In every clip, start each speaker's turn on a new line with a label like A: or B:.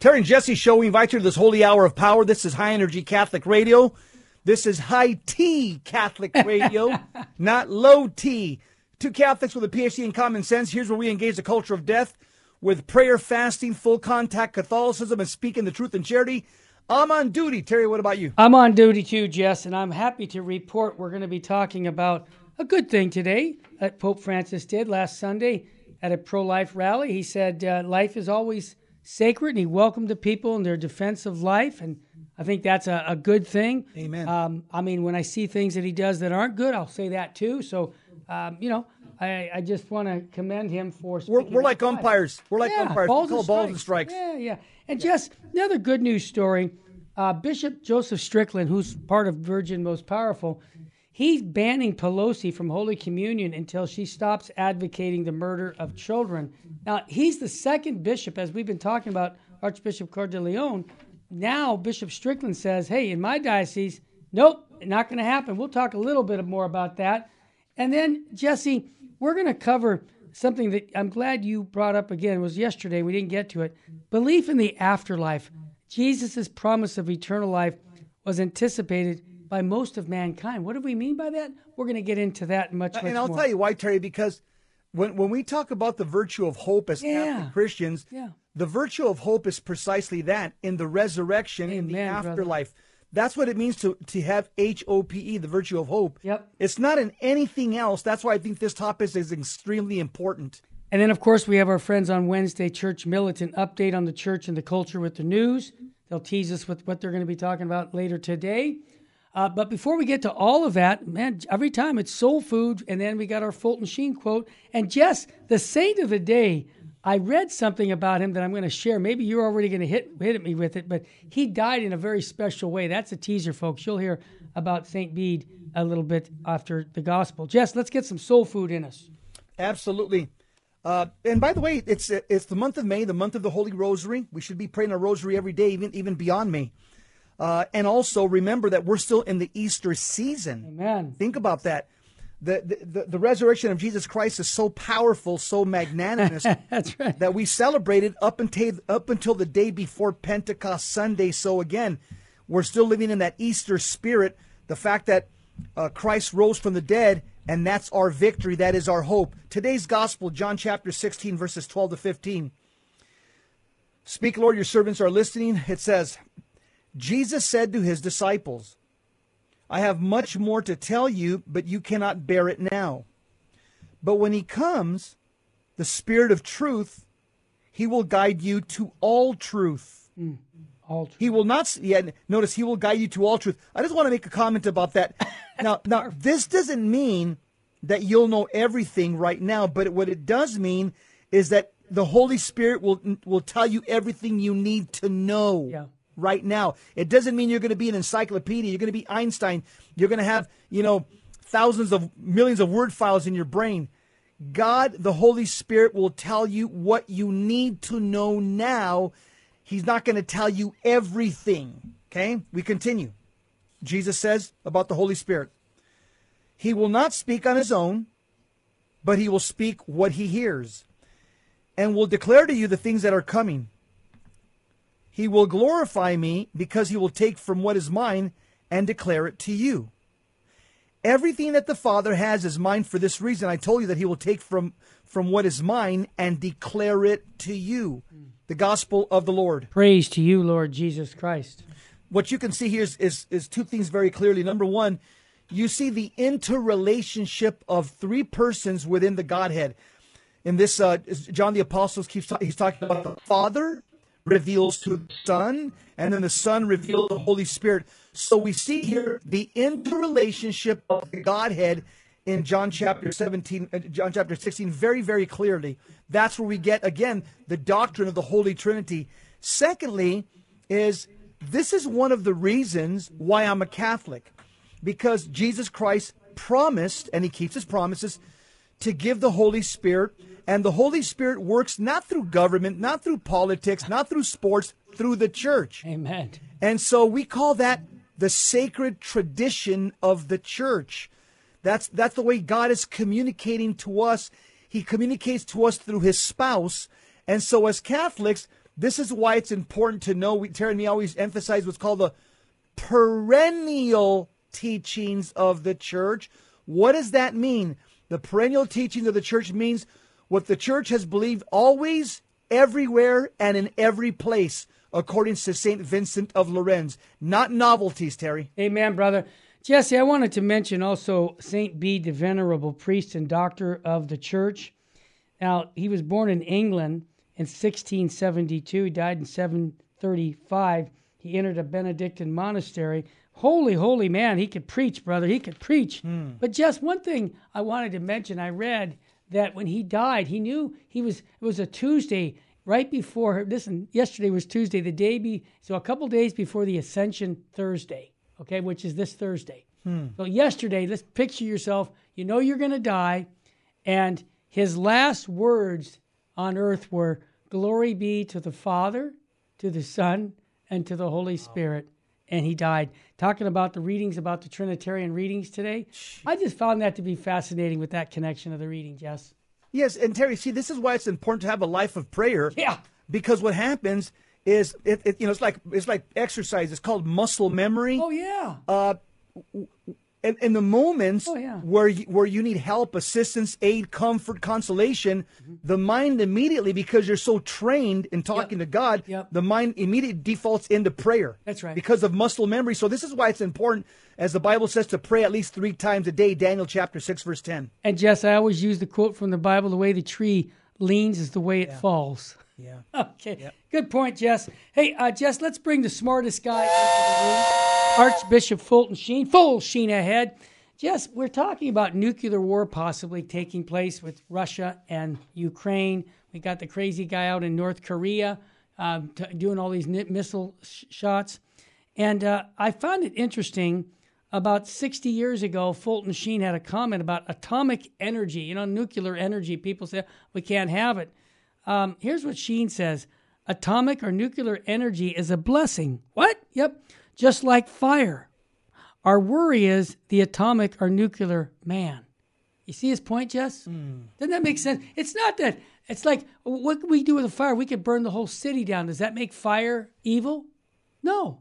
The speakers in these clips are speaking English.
A: Terry and Jesse Show. We invite you to this holy hour of power. This is High Energy Catholic Radio. This is High T Catholic Radio, not low T. Two Catholics with a PhD in common sense. Here's where we engage the culture of death with prayer, fasting, full contact Catholicism, and speaking the truth in charity. I'm on duty. Terry, what about you?
B: I'm on duty too, Jess, and I'm happy to report we're going to be talking about a good thing today that Pope Francis did last Sunday at a pro life rally. He said uh, life is always sacred, and he welcomed the people in their defense of life. And I think that's a, a good thing.
A: Amen.
B: Um, I mean, when I see things that he does that aren't good, I'll say that too. So, um, you know, I, I just want to commend him for.
A: We're, we're like
B: life.
A: umpires. We're like
B: yeah,
A: umpires.
B: Balls
A: we call
B: and
A: balls and strikes.
B: Yeah, yeah. And just another good news story. Uh, Bishop Joseph Strickland, who's part of Virgin Most Powerful, he's banning Pelosi from Holy Communion until she stops advocating the murder of children. Now, he's the second bishop, as we've been talking about, Archbishop Cordileone. Now, Bishop Strickland says, hey, in my diocese, nope, not going to happen. We'll talk a little bit more about that. And then, Jesse, we're going to cover something that I'm glad you brought up again. It was yesterday. We didn't get to it. Belief in the afterlife. Jesus' promise of eternal life was anticipated by most of mankind. What do we mean by that? We're going to get into that much, much
A: And I'll
B: more.
A: tell you why, Terry, because when, when we talk about the virtue of hope as
B: Yeah.
A: Christians,
B: Yeah.
A: the virtue of hope is precisely that in the resurrection, in the
B: Amen, brother.
A: afterlife. That's what it means to, to have H O P E, the virtue of hope.
B: Yep.
A: It's not in anything else. That's why I think this topic is extremely important.
B: And then, of course, we have our friends on Wednesday, Church Militant update on the church and the culture with the news. They'll tease us with what they're going to be talking about later today. Uh, but before we get to all of that, man, every time it's soul food, and then we got our Fulton Sheen quote. And Jess, the saint of the day, I read something about him that I'm going to share. Maybe you're already going to hit hit me with it, but he died in a very special way. That's a teaser, folks. You'll hear about Saint Bede a little bit after the gospel. Jess, let's get some soul food in us.
A: Absolutely. Uh, and by the way, it's it's the month of May, the month of the Holy Rosary. We should be praying a rosary every day, even even beyond May. Uh, and also remember that we're still in the Easter season.
B: Amen.
A: Think about that. The, the, the, resurrection of Jesus Christ is so powerful, so magnanimous
B: That's right.
A: that we celebrated up until up until the day before Pentecost Sunday. So again, we're still living in that Easter spirit. The fact that uh, Christ rose from the dead, and that's our victory. That is our hope. Today's gospel, John chapter 16, verses 12 to 15. Speak, Lord, your servants are listening. It says, Jesus said to his disciples, I have much more to tell you, but you cannot bear it now. But when he comes, the Spirit of truth, he will guide you to all truth. Mm.
B: All true.
A: He will not. Yeah, notice he will guide you to all truth. I just want to make a comment about that. Now, now this doesn't mean that you'll know everything right now, but what it does mean is that the Holy Spirit will will tell you everything you need to know
B: Yeah.
A: Right now. It doesn't mean you're going to be an encyclopedia. You're going to be Einstein. You're going to have you know thousands of millions of word files in your brain. God, the Holy Spirit, will tell you what you need to know now. He's not going to tell you everything. Okay? We continue. Jesus says about the Holy Spirit He will not speak on his own, but he will speak what he hears and will declare to you the things that are coming. He will glorify me because he will take from what is mine and declare it to you. Everything that the Father has is mine for this reason. I told you that he will take from from what is mine and declare it to you. The gospel of the Lord.
B: Praise to you, Lord Jesus Christ.
A: What you can see here is, is, is two things very clearly. Number one, you see the interrelationship of three persons within the Godhead. In this, uh, John the Apostle keeps ta- he's talking about the Father reveals to the Son, and then the Son reveals the Holy Spirit. So we see here the interrelationship of the Godhead in John chapter 17, uh, John chapter 16, very, very clearly. That's where we get, again, the doctrine of the Holy Trinity. Secondly, is this is one of the reasons why I'm a Catholic, because Jesus Christ promised, and he keeps his promises, to give the Holy Spirit. And the Holy Spirit works not through government, not through politics, not through sports, through the church.
B: Amen.
A: And so we call that the sacred tradition of the church. That's that's the way God is communicating to us. He communicates to us through his spouse. And so as Catholics, This is why it's important to know. We, Terry and me always emphasize what's called the perennial teachings of the church. What does that mean? The perennial teachings of the church means what the church has believed always, everywhere, and in every place, according to St. Vincent of Lérins. Not novelties, Terry.
B: Amen, brother. Jesse, I wanted to mention also St. Bede, the venerable priest and doctor of the church. Now, he was born in England in 1672. He died in 735. He entered a Benedictine monastery. Holy, holy man. He could preach, brother. He could preach. Hmm. But just one thing I wanted to mention I read that when he died, he knew he was, it was a Tuesday right before, listen, yesterday was Tuesday, the day, be, so a couple days before the Ascension Thursday, okay, which is this Thursday. Hmm. So yesterday, let's picture yourself, you know you're going to die, and his last words on earth were, Glory be to the Father, to the Son, and to the Holy Spirit. And he died. Talking about the readings, about the Trinitarian readings today, I just found that to be fascinating with that connection of the reading, Jess.
A: Yes, and Terry, see, this is why it's important to have a life of prayer.
B: Yeah.
A: Because what happens is, it, it you know, it's like it's like exercise. It's called muscle memory.
B: Oh, yeah.
A: Uh, in, in the moments
B: Oh, yeah.
A: where you, where you need help, assistance, aid, comfort, consolation,
B: Mm-hmm.
A: the mind immediately, because you're so trained in talking to God,
B: Yep.
A: the mind immediately defaults into prayer.
B: That's right.
A: Because of muscle memory. So this is why it's important, as the Bible says, to pray at least three times a day. Daniel chapter six, verse ten.
B: And Jess, I always use the quote from the Bible: "The way the tree leans is the way it falls."
A: Yeah.
B: Okay, good point, Jess. Hey, uh, Jess, let's bring the smartest guy into the room, Archbishop Fulton Sheen. Full Sheen ahead. Jess, we're talking about nuclear war possibly taking place with Russia and Ukraine. We got the crazy guy out in North Korea um, t- doing all these missile sh- shots. And uh, I found it interesting. About 60 years ago, Fulton Sheen had a comment about atomic energy. You know, nuclear energy. People say we can't have it. Um, here's what Sheen says Atomic or nuclear energy is a blessing. What? Yep. Just like fire. Our worry is the atomic or nuclear man. You see his point, Jess? Doesn't that make sense? It's not that. It's like, what can we do with a fire? We could burn the whole city down. Does that make fire evil? No.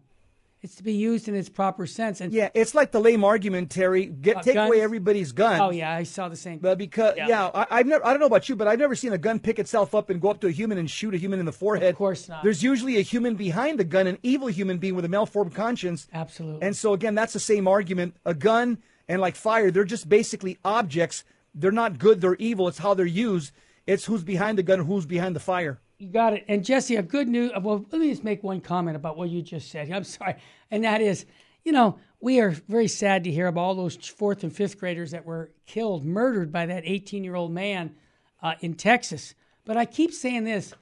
B: It's to be used in its proper sense. And
A: Yeah, it's like the lame argument, Terry. Get uh, take
B: guns?
A: away everybody's gun.
B: oh yeah, I saw the same.
A: But because yeah, I, I've never I don't know about you, but I've never seen a gun pick itself up and go up to a human and shoot a human in the forehead.
B: Of course not.
A: There's usually a human behind the gun, an evil human being with a malformed conscience.
B: Absolutely.
A: And so again, that's the same argument. A gun and like fire, they're just basically objects. They're not good. They're evil. It's how they're used. It's who's behind the gun, who's behind the fire.
B: You got it. And Jesse, a good news. Well, let me just make one comment about what you just said. I'm sorry, and that is, you know, we are very sad to hear about all those fourth and fifth graders that were killed, murdered by that 18 year old man uh, in Texas. But I keep saying this: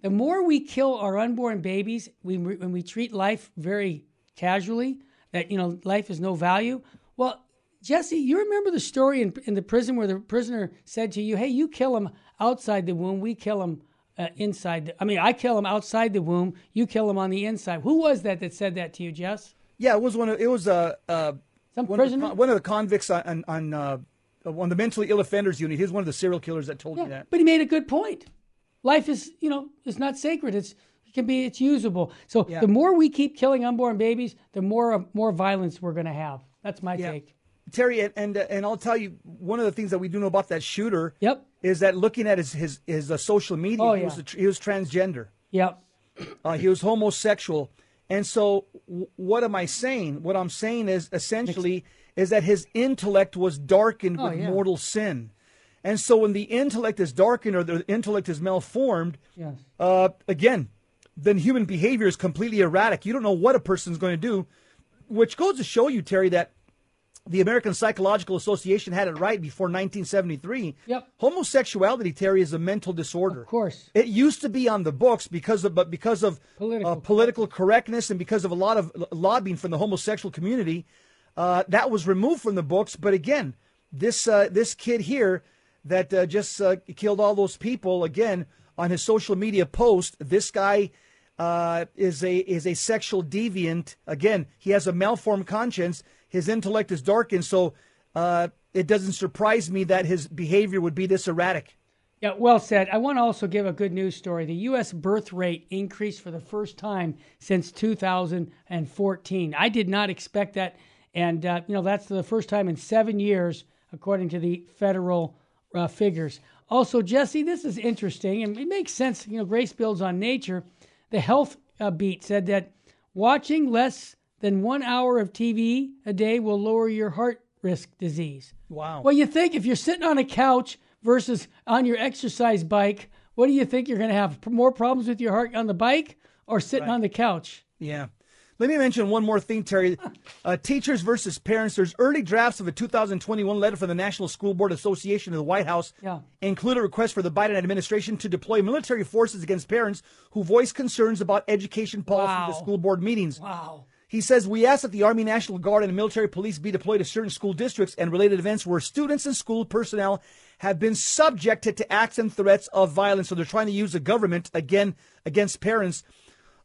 B: the more we kill our unborn babies, we, when we treat life very casually, that you know, life is no value. Well, Jesse, you remember the story in, in the prison where the prisoner said to you, "Hey, you kill him outside the womb, we kill him uh, inside. The, I mean, I kill them outside the womb, you kill them on the inside." Who was that that said that to you, Jess?
A: Yeah, it was one of it was uh, uh,
B: Some
A: one, of the,
B: prisoner?
A: one of the convicts on on uh, on the mentally ill offenders unit. He was one of the serial killers that told me that.
B: But he made a good point. Life is, you know, it's not sacred. It's it can be, it's usable. So
A: Yeah.
B: the more we keep killing unborn babies, the more more violence we're going to have. That's my take.
A: Terry, and and, uh, and I'll tell you one of the things that we do know about that shooter
B: Yep.
A: is that looking at his his, his uh, social media,
B: Oh,
A: he
B: yeah.
A: was a, he was transgender,
B: Yep.
A: uh, he was homosexual, and so w- what am I saying? What I'm saying is essentially is that his intellect was darkened
B: Oh,
A: with
B: yeah.
A: mortal sin, and so when the intellect is darkened or the intellect is malformed,
B: Yes.
A: uh, again, then human behavior is completely erratic. You don't know what a person's going to do, which goes to show you, Terry, that the American Psychological Association had it right before 1973.
B: Yep.
A: Homosexuality, Terry, is a mental disorder.
B: Of course.
A: It used to be on the books because of, but because of
B: Political
A: uh, political correctness and because of a lot of lobbying from the homosexual community, uh, that was removed from the books. But again, this uh, this kid here that uh, just uh, killed all those people again on his social media post, this guy uh, is a is a sexual deviant. Again, he has a malformed conscience. His intellect is darkened, so uh, it doesn't surprise me that his behavior would be this erratic.
B: Yeah, well said. I want to also give a good news story. The U.S. birth rate increased for the first time since 2014. I did not expect that, and uh, you know that's the first time in seven years, according to the federal uh, figures. Also, Jesse, this is interesting, and it makes sense. You know, Grace builds on nature. The Health uh, Beat said that watching less than one hour of TV a day will lower your heart risk disease.
A: Wow.
B: Well, you think if you're sitting on a couch versus on your exercise bike, what do you think you're going to have more problems with your heart on the bike or sitting right. on the couch?
A: Yeah. Let me mention one more thing, Terry. Uh, teachers versus parents. There's early drafts of a 2021 letter from the National School Board Association to the White House.
B: Yeah.
A: Include a request for the Biden administration to deploy military forces against parents who voice concerns about education policy wow. at the school board meetings.
B: Wow.
A: He says, We ask that the Army National Guard and military police be deployed to certain school districts and related events where students and school personnel have been subjected to acts and threats of violence. So they're trying to use the government again against parents.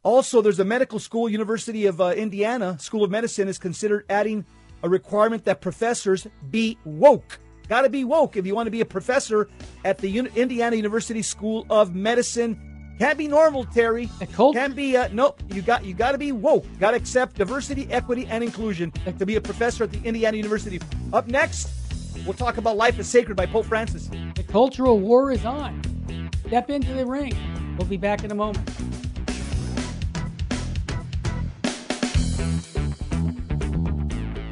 A: Also, there's a medical school, University of uh, Indiana School of Medicine, is considered adding a requirement that professors be woke. Got to be woke if you want to be a professor at the Indiana University School of Medicine. Can't be normal, Terry.
B: Cult-
A: Can't be. Uh, nope. You got. You got to be woke. Got to accept diversity, equity, and inclusion to be a professor at the Indiana University. Up next, we'll talk about life is sacred by Pope Francis.
B: The cultural war is on. Step into the ring. We'll be back in a moment.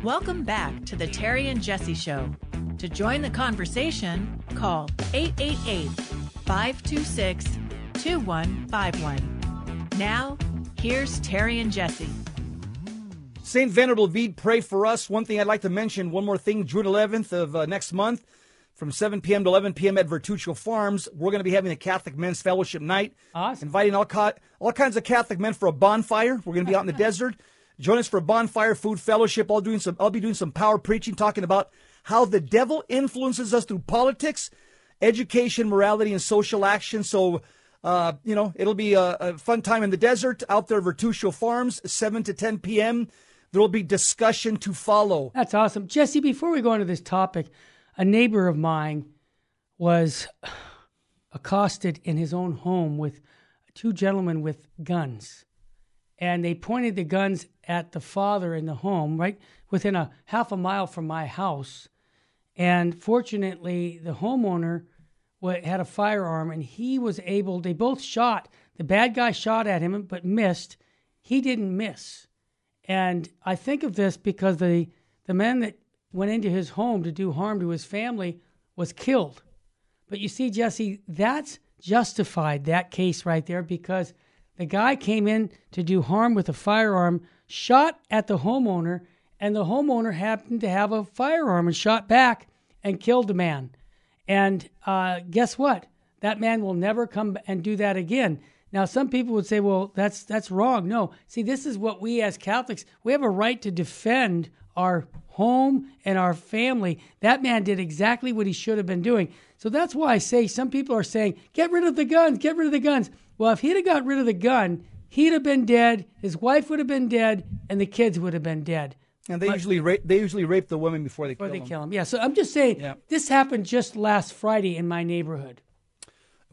C: Welcome back to the Terry and Jesse Show. To join the conversation, call 888 526 2151. Now, here's Terry and Jesse.
A: St. Venerable Bede, pray for us. One thing I'd like to mention, one more thing, June 11th of uh, next month, from 7 p.m. to 11 p.m. at Vertuccio Farms, we're going to be having a Catholic Men's Fellowship night.
B: Awesome.
A: Inviting all, co- all kinds of Catholic men for a bonfire. We're going to be out in the desert. Join us for a bonfire food fellowship. I'll doing some. I'll be doing some power preaching, talking about how the devil influences us through politics, education, morality, and social action. So, uh, you know, it'll be a, a, fun time in the desert out there, Vertuccio Farms, seven to ten p.m. There will be discussion to follow.
B: That's awesome, Jesse. Before we go into this topic, a neighbor of mine was accosted in his own home with two gentlemen with guns and they pointed the guns at the father in the home, right within a half a mile from my house. And fortunately, the homeowner had a firearm and he was able, they both shot. The bad guy shot at him but missed. He didn't miss. And I think of this because the, the man that went into his home to do harm to his family was killed. But you see, Jesse, that's justified, that case right there, because the guy came in to do harm with a firearm, shot at the homeowner, and the homeowner happened to have a firearm and shot back and killed the man. And uh, guess what? That man will never come and do that again. Now, some people would say, "Well, that's that's wrong." No, see, this is what we as Catholics we have a right to defend our home and our family. That man did exactly what he should have been doing. So that's why I say some people are saying, "Get rid of the guns, get rid of the guns." Well, if he'd have got rid of the gun, he'd have been dead, his wife would have been dead, and the kids would have been dead.
A: And they but, usually rape they usually rape the women before they
B: before
A: kill
B: they
A: them.
B: kill them. Yeah. So I'm just saying yeah. this happened just last Friday in my neighborhood.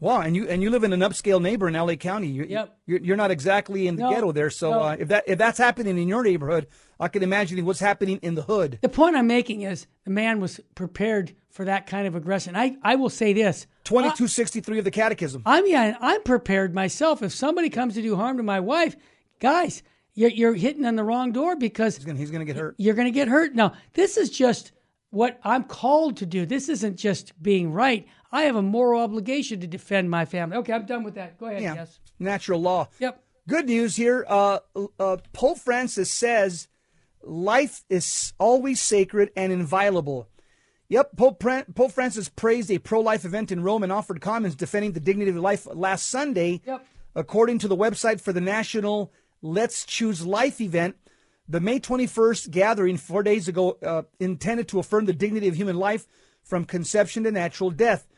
A: Wow, and you and you live in an upscale neighbor in LA County. You,
B: yep.
A: You're, you're not exactly in the
B: no,
A: ghetto there. So
B: no.
A: uh, if that if that's happening in your neighborhood, I can imagine what's happening in the hood.
B: The point I'm making is the man was prepared for that kind of aggression. I, I will say this
A: 2263 of the Catechism.
B: I'm, yeah, I'm prepared myself. If somebody comes to do harm to my wife, guys, you're, you're hitting on the wrong door because
A: he's going to get hurt.
B: You're going to get hurt. Now, this is just what I'm called to do. This isn't just being right. I have a moral obligation to defend my family. Okay, I'm done with that. Go ahead.
A: Yeah,
B: yes.
A: natural law.
B: Yep.
A: Good news here. Uh, uh, Pope Francis says life is always sacred and inviolable. Yep, Pope, Pope Francis praised a pro life event in Rome and offered comments defending the dignity of life last Sunday.
B: Yep.
A: According to the website for the National Let's Choose Life event, the May 21st gathering four days ago uh, intended to affirm the dignity of human life from conception to natural death.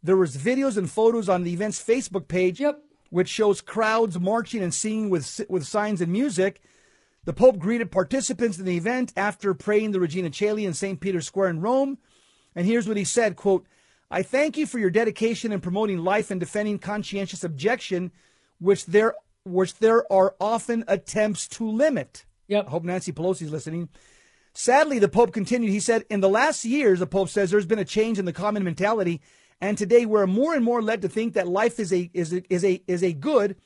A: There was videos and photos on the event's Facebook page,
B: yep.
A: which shows crowds marching and singing with with signs and music. The Pope greeted participants in the event after praying the Regina Caeli in St. Peter's Square in Rome. And here's what he said, quote, I thank you for your dedication in promoting life and defending conscientious objection, which there which there are often attempts to limit.
B: Yep.
A: I hope Nancy Pelosi is listening. Sadly, the Pope continued. He said, In the last years, the Pope says, there's been a change in the common mentality. And today we're more and more led to think that life is a, is a, is a, is a good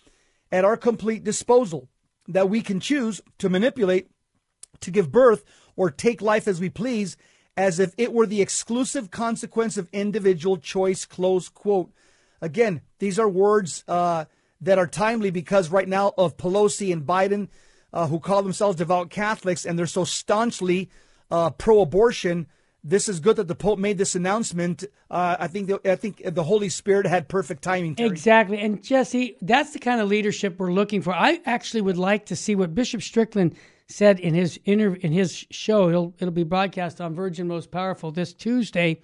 A: at our complete disposal, that we can choose to manipulate, to give birth, or take life as we please, as if it were the exclusive consequence of individual choice. Close quote. Again, these are words uh, that are timely because right now of Pelosi and Biden uh, who call themselves devout Catholics and they're so staunchly uh, pro-abortion. This is good that the Pope made this announcement. Uh, I think the, I think the Holy Spirit had perfect timing. Terry.
B: Exactly, and Jesse, that's the kind of leadership we're looking for. I actually would like to see what Bishop Strickland said in his in his show. It'll it'll be broadcast on Virgin Most Powerful this Tuesday.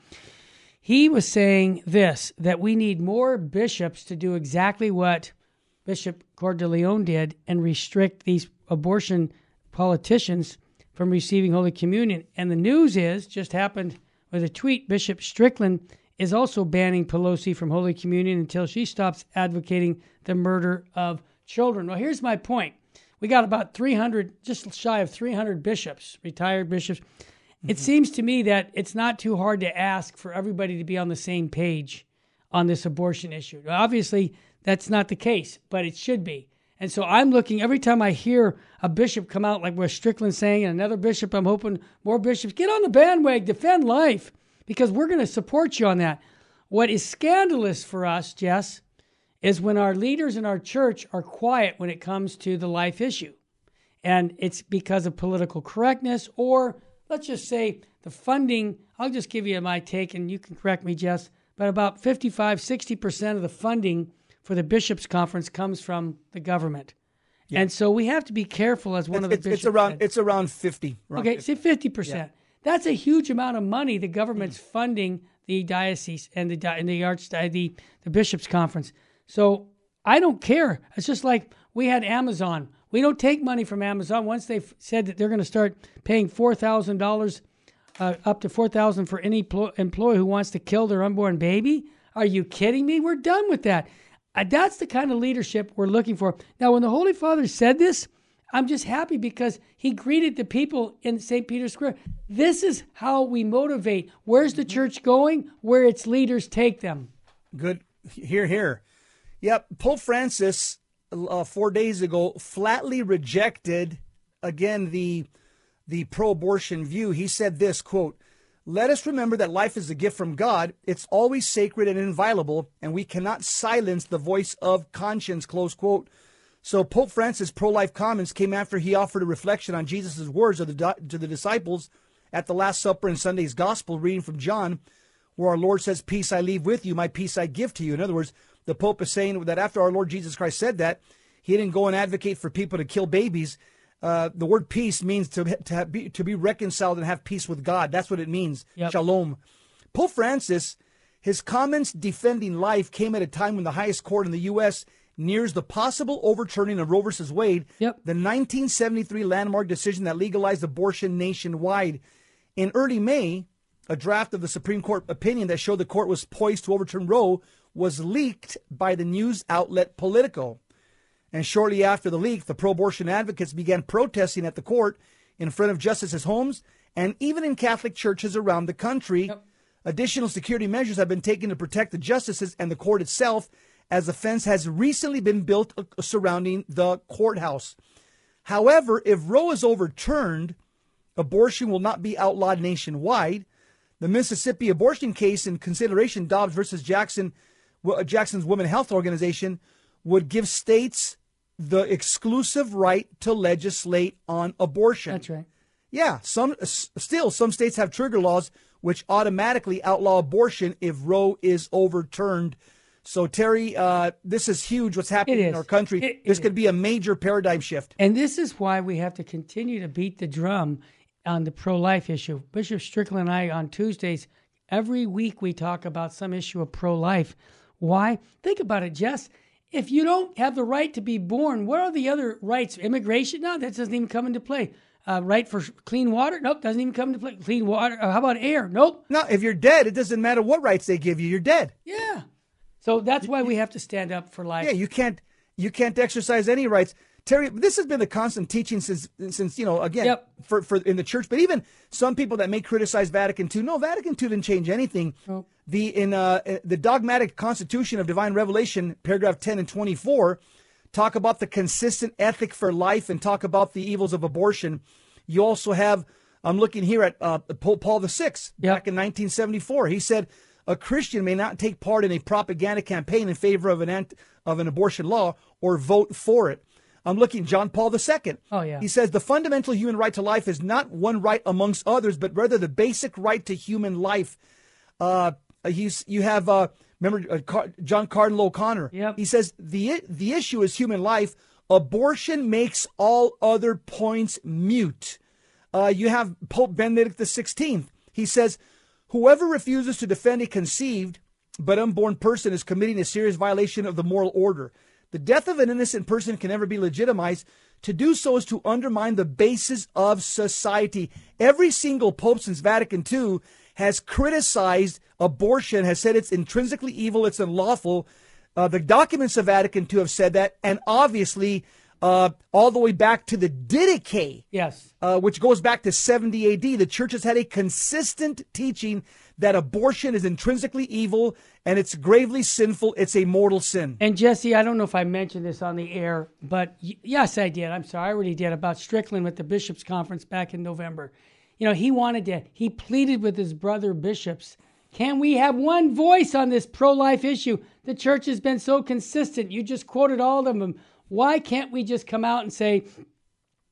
B: He was saying this that we need more bishops to do exactly what Bishop Cordileone did and restrict these abortion politicians from receiving Holy Communion. And the news is just happened with a tweet Bishop Strickland is also banning Pelosi from Holy Communion until she stops advocating the murder of children. Well, here's my point. We got about 300, just shy of 300 bishops, retired bishops. Mm-hmm. It seems to me that it's not too hard to ask for everybody to be on the same page on this abortion issue. Obviously, that's not the case, but it should be. And so I'm looking every time I hear a bishop come out, like where Strickland's saying, and another bishop, I'm hoping more bishops get on the bandwagon, defend life, because we're going to support you on that. What is scandalous for us, Jess, is when our leaders in our church are quiet when it comes to the life issue. And it's because of political correctness, or let's just say the funding. I'll just give you my take, and you can correct me, Jess, but about 55, 60% of the funding for the bishops' conference comes from the government. Yeah. And so we have to be careful as one
A: it's,
B: of the
A: it's,
B: bishops.
A: It's around it's around fifty.
B: Around okay, 50. say fifty percent. That's a huge amount of money the government's mm. funding the diocese and the and the arch the the bishops' conference. So I don't care. It's just like we had Amazon. We don't take money from Amazon once they've said that they're going to start paying four thousand uh, dollars, up to four thousand for any pl- employee who wants to kill their unborn baby. Are you kidding me? We're done with that. Uh, that's the kind of leadership we're looking for. Now, when the Holy Father said this, I'm just happy because he greeted the people in St. Peter's Square. This is how we motivate. Where's the church going? Where its leaders take them.
A: Good. Here, here. Yep. Pope Francis, uh, four days ago, flatly rejected again the the pro-abortion view. He said this quote: let us remember that life is a gift from God. It's always sacred and inviolable, and we cannot silence the voice of conscience. Close quote. So Pope Francis' pro-life comments came after he offered a reflection on Jesus' words to the, to the disciples at the Last Supper in Sunday's Gospel, reading from John, where our Lord says, Peace I leave with you, my peace I give to you. In other words, the Pope is saying that after our Lord Jesus Christ said that, he didn't go and advocate for people to kill babies. Uh, the word peace means to to be to be reconciled and have peace with God. That's what it means. Yep. Shalom. Pope Francis, his comments defending life came at a time when the highest court in the U.S. nears the possible overturning of Roe versus Wade,
B: yep.
A: the 1973 landmark decision that legalized abortion nationwide. In early May, a draft of the Supreme Court opinion that showed the court was poised to overturn Roe was leaked by the news outlet Politico. And shortly after the leak, the pro abortion advocates began protesting at the court in front of justices' homes and even in Catholic churches around the country. Yep. Additional security measures have been taken to protect the justices and the court itself, as a fence has recently been built uh, surrounding the courthouse. However, if Roe is overturned, abortion will not be outlawed nationwide. The Mississippi abortion case in consideration, Dobbs versus Jackson, Jackson's Women Health Organization, would give states the exclusive right to legislate on abortion.
B: That's right.
A: Yeah, some still some states have trigger laws which automatically outlaw abortion if Roe is overturned. So Terry, uh, this is huge. What's happening in our country? It, this could is. be a major paradigm shift.
B: And this is why we have to continue to beat the drum on the pro-life issue. Bishop Strickland and I on Tuesdays every week we talk about some issue of pro-life. Why? Think about it, Jess if you don't have the right to be born, what are the other rights? Immigration? No, that doesn't even come into play. Uh, right for clean water? Nope, doesn't even come into play. Clean water? Uh, how about air? Nope.
A: No, if you're dead, it doesn't matter what rights they give you. You're dead.
B: Yeah. So that's why we have to stand up for life.
A: Yeah, you can't you can't exercise any rights. Terry, this has been the constant teaching since since you know again
B: Yep.
A: for for in the church, but even some people that may criticize Vatican II. No, Vatican II didn't change anything.
B: Nope.
A: The in uh, the dogmatic Constitution of Divine Revelation, paragraph ten and twenty four, talk about the consistent ethic for life and talk about the evils of abortion. You also have. I'm looking here at uh, Pope Paul VI back in 1974. He said a Christian may not take part in a propaganda campaign in favor of an ant- of an abortion law or vote for it. I'm looking John Paul II.
B: Oh, yeah.
A: He says the fundamental human right to life is not one right amongst others, but rather the basic right to human life. Uh, he's you have uh, remember uh, Car- John Cardinal O'Connor.
B: Yep.
A: He says the the issue is human life. Abortion makes all other points mute. Uh, you have Pope Benedict XVI. He says, whoever refuses to defend a conceived but unborn person is committing a serious violation of the moral order. The death of an innocent person can never be legitimized. To do so is to undermine the basis of society. Every single pope since Vatican II has criticized abortion, has said it's intrinsically evil, it's unlawful. Uh, the documents of Vatican II have said that, and obviously, uh, all the way back to the Didache,
B: Yes.
A: uh, which goes back to 70 AD, the church has had a consistent teaching that abortion is intrinsically evil and it's gravely sinful. It's a mortal sin.
B: And Jesse, I don't know if I mentioned this on the air, but yes, I did. I'm sorry, I already did about Strickland with the bishops' conference back in November. You know, he wanted to, he pleaded with his brother bishops. Can we have one voice on this pro life issue? The church has been so consistent. You just quoted all of them. Why can't we just come out and say,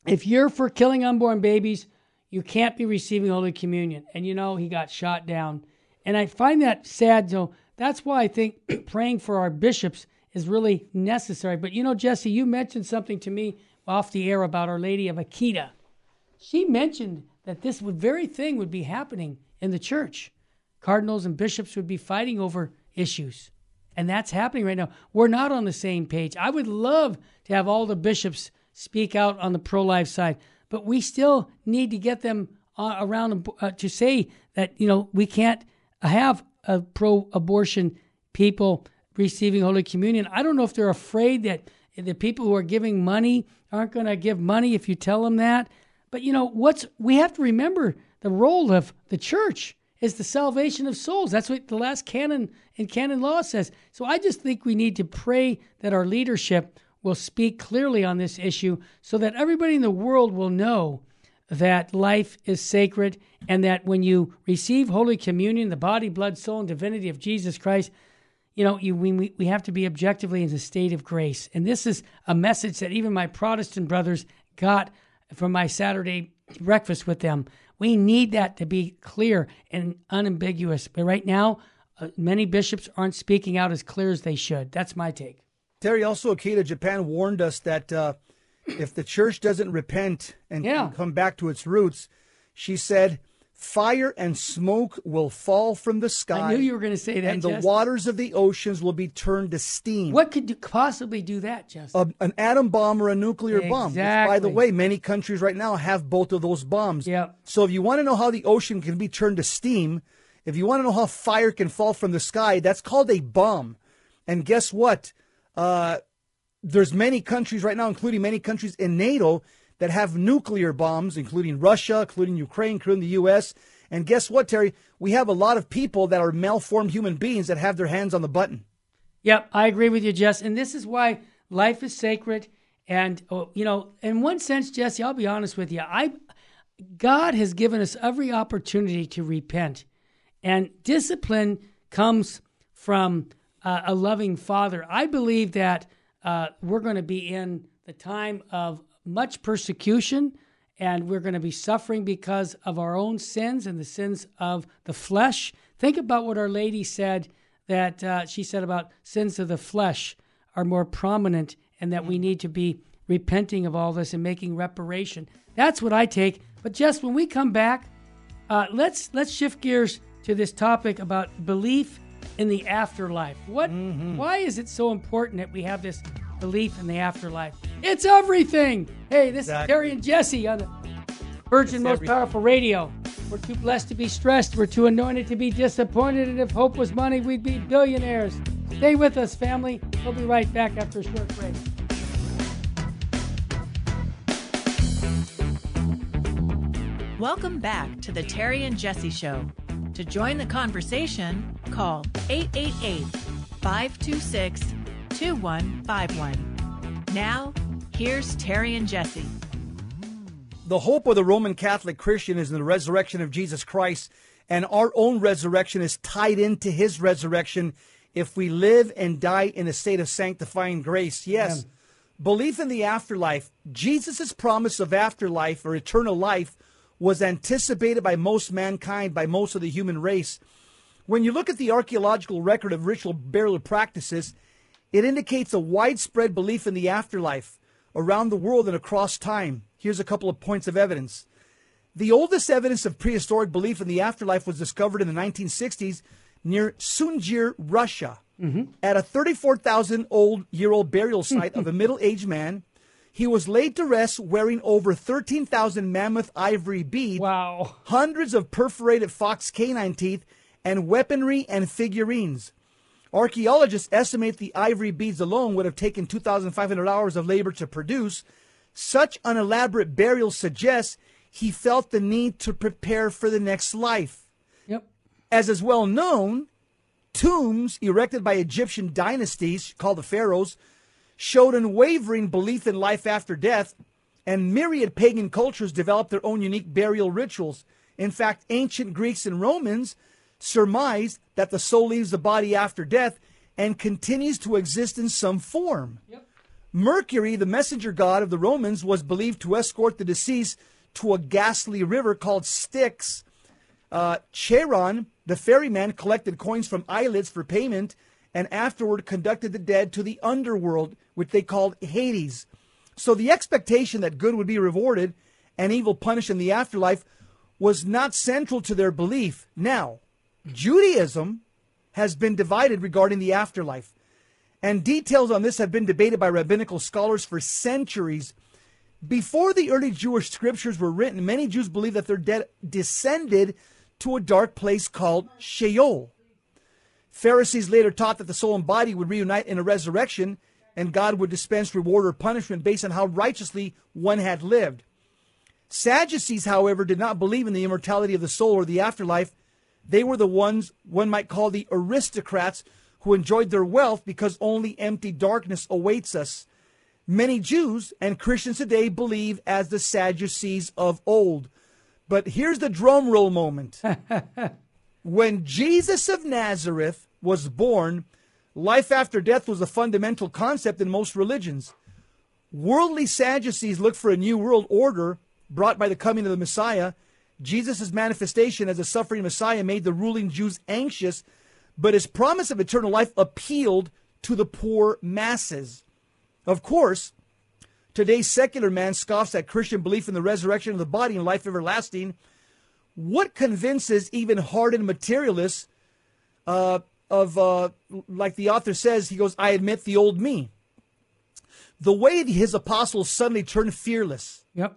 B: if you're for killing unborn babies, you can't be receiving Holy Communion. And you know, he got shot down. And I find that sad. So that's why I think praying for our bishops is really necessary. But you know, Jesse, you mentioned something to me off the air about Our Lady of Akita. She mentioned that this very thing would be happening in the church. Cardinals and bishops would be fighting over issues. And that's happening right now. We're not on the same page. I would love to have all the bishops speak out on the pro life side, but we still need to get them uh, around uh, to say that, you know, we can't have a pro abortion people receiving Holy Communion. I don't know if they're afraid that the people who are giving money aren't going to give money if you tell them that. But, you know, what's we have to remember the role of the church is the salvation of souls. That's what the last canon in canon law says. So I just think we need to pray that our leadership will speak clearly on this issue so that everybody in the world will know that life is sacred and that when you receive Holy Communion, the body, blood, soul, and divinity of Jesus Christ, you know, you, we, we have to be objectively in the state of grace. And this is a message that even my Protestant brothers got from my Saturday breakfast with them. We need that to be clear and unambiguous. But right now, uh, many bishops aren't speaking out as clear as they should. That's my take.
A: Terry, also, Akita, Japan warned us that uh, if the church doesn't repent and
B: Yeah.
A: come back to its roots, she said, fire and smoke will fall from the sky.
B: I knew you were going to say that.
A: and the waters of the oceans will be turned to steam.
B: What could possibly do that, Jess?
A: A- an atom bomb or a nuclear bomb. Which, by the way, many countries right now have both of those bombs.
B: Yep.
A: So if you want to know how the ocean can be turned to steam, if you want to know how fire can fall from the sky, that's called a bomb. And guess what? Uh, there's many countries right now, including many countries in NATO, that have nuclear bombs, including Russia, including Ukraine, including the U.S. And guess what, Terry? We have a lot of people that are malformed human beings that have their hands on the button.
B: Yep, I agree with you, Jess. And this is why life is sacred. And oh, you know, in one sense, Jesse, I'll be honest with you. I God has given us every opportunity to repent, and discipline comes from uh, a loving Father. I believe that uh, we're going to be in the time of much persecution, and we're going to be suffering because of our own sins and the sins of the flesh. Think about what Our Lady said that uh, she said about sins of the flesh are more prominent and that we need to be repenting of all this and making reparation. That's what I take. But just when we come back, uh, let's let's shift gears to this topic about belief in the afterlife. What? Mm-hmm. Why is it so important that we have this belief in the afterlife? It's everything. Hey, this
A: Exactly.
B: is Terry and Jesse on the Virgin Most
A: everything.
B: Powerful Radio. We're too blessed to be stressed. We're too anointed to be disappointed. And if hope was money, we'd be billionaires. Stay with us, family. We'll be right back after a short break.
C: Welcome back to the Terry and Jesse Show. To join the conversation, call 888 526 2151. Now, here's Terry and Jesse.
A: The hope of the Roman Catholic Christian is in the resurrection of Jesus Christ, and our own resurrection is tied into his resurrection if we live and die in a state of sanctifying grace. Yes, belief in the afterlife, Jesus' promise of afterlife or eternal life was anticipated by most mankind, by most of the human race. When you look at the archaeological record of ritual burial practices, it indicates a widespread belief in the afterlife around the world and across time. Here's a couple of points of evidence. The oldest evidence of prehistoric belief in the afterlife was discovered in the 1960s near Sungir, Russia, mm-hmm. at a 34,000 old year old burial site of a middle aged man. He was laid to rest wearing over 13,000 mammoth ivory beads
B: Wow.
A: hundreds of perforated fox canine teeth, and weaponry and figurines. Archaeologists estimate the ivory beads alone would have taken 2,500 hours of labor to produce. Such an elaborate burial suggests he felt the need to prepare for the next life.
B: Yep.
A: As is well known, tombs erected by Egyptian dynasties, called the pharaohs, showed unwavering belief in life after death, and myriad pagan cultures developed their own unique burial rituals. In fact, ancient Greeks and Romans surmised that the soul leaves the body after death and continues to exist in some form.
B: Yep.
A: Mercury, the messenger god of the Romans, was believed to escort the deceased to a ghastly river called Styx. Uh, Charon, the ferryman, collected coins from islets for payment and afterward conducted the dead to the underworld, which they called Hades. So the expectation that good would be rewarded and evil punished in the afterlife was not central to their belief. Now, Judaism has been divided regarding the afterlife, and details on this have been debated by rabbinical scholars for centuries. Before the early Jewish scriptures were written, many Jews believed that their dead descended to a dark place called Sheol. Pharisees later taught that the soul and body would reunite in a resurrection, and God would dispense reward or punishment based on how righteously one had lived. Sadducees, however, did not believe in the immortality of the soul or the afterlife. They were the ones one might call the aristocrats who enjoyed their wealth because only empty darkness awaits us. Many Jews and Christians today believe as the Sadducees of old. But here's the drum roll moment. when Jesus of Nazareth was born, life after death was a fundamental concept in most religions. Worldly Sadducees looked for a new world order brought by the coming of the Messiah. Jesus' manifestation as a suffering Messiah made the ruling Jews anxious, but his promise of eternal life appealed to the poor masses. Of course, today's secular man scoffs at Christian belief in the resurrection of the body and life everlasting. What convinces even hardened materialists uh, of, uh, like the author says, he goes, I admit the old me. The way his apostles suddenly turned fearless.
B: Yep.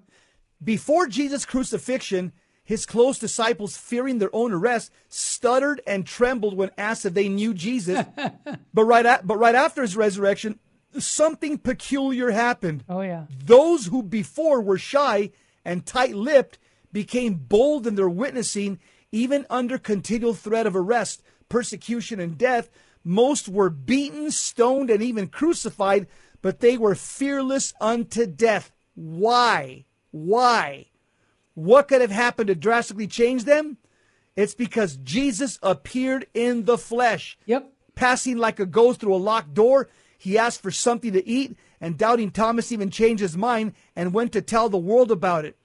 A: Before Jesus' crucifixion, his close disciples, fearing their own arrest, stuttered and trembled when asked if they knew Jesus. but right at, but right after his resurrection, something peculiar happened.
B: Oh yeah.
A: Those who before were shy and tight-lipped became bold in their witnessing, even under continual threat of arrest, persecution, and death. Most were beaten, stoned, and even crucified, but they were fearless unto death. Why? Why? What could have happened to drastically change them? It's because Jesus appeared in the flesh.
B: Yep.
A: Passing like a ghost through a locked door, he asked for something to eat, and doubting Thomas even changed his mind and went to tell the world about it.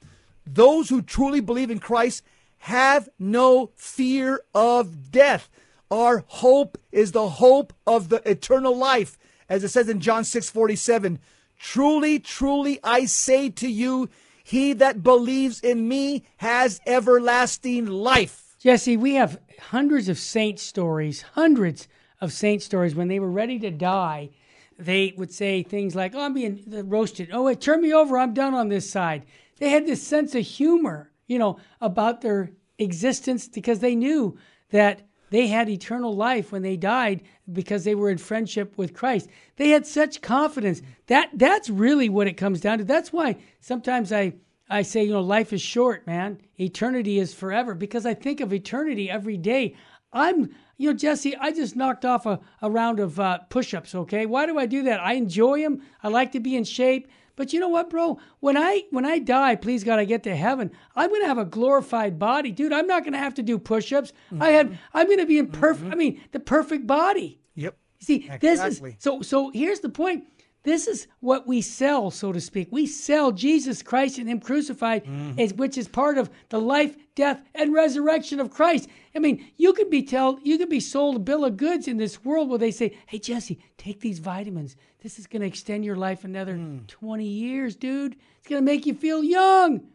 A: Those who truly believe in Christ have no fear of death. Our hope is the hope of the eternal life, as it says in John 6 47. Truly, truly, I say to you, he that believes in me has everlasting life.
B: Jesse, we have hundreds of saint stories, hundreds of saint stories. When they were ready to die, they would say things like, "Oh, I'm being roasted. Oh, turn me over. I'm done on this side." They had this sense of humor, you know, about their existence because they knew that they had eternal life when they died because they were in friendship with Christ. They had such confidence. That that's really what it comes down to. That's why sometimes I I say, you know, life is short, man. Eternity is forever because I think of eternity every day. I'm, you know, Jesse, I just knocked off a, a round of uh, push ups, okay? Why do I do that? I enjoy them. I like to be in shape. But you know what, bro? When I when I die, please God, I get to heaven. I'm gonna have a glorified body, dude. I'm not gonna have to do push-ups. Mm-hmm. I had. I'm gonna be in perfect. Mm-hmm. I mean, the perfect body.
A: Yep.
B: See, exactly. this is so. So here's the point. This is what we sell, so to speak. We sell Jesus Christ and Him crucified, mm. which is part of the life, death, and resurrection of Christ. I mean, you could be told, you could be sold a bill of goods in this world where they say, "Hey, Jesse, take these vitamins. This is going to extend your life another mm. twenty years, dude. It's going to make you feel young."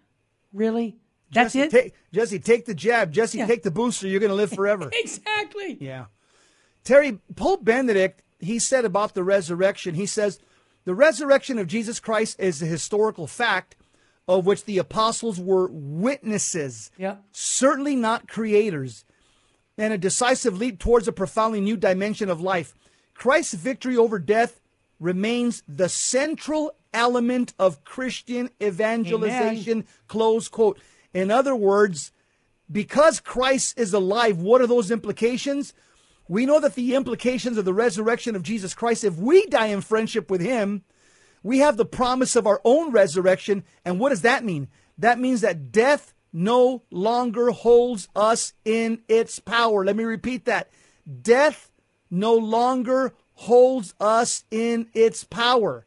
B: Really? That's
A: Jesse,
B: it.
A: Take, Jesse, take the jab. Jesse, yeah. take the booster. You're going to live forever.
B: exactly.
A: Yeah. Terry Pope Benedict, he said about the resurrection. He says the resurrection of Jesus Christ is a historical fact of which the apostles were witnesses,
B: yeah.
A: certainly not creators, and a decisive leap towards a profoundly new dimension of life. Christ's victory over death remains the central element of Christian evangelization. Amen. Close quote. In other words, because Christ is alive, what are those implications? We know that the implications of the resurrection of Jesus Christ, if we die in friendship with Him, we have the promise of our own resurrection. And what does that mean? That means that death no longer holds us in its power. Let me repeat that. Death no longer holds us in its power.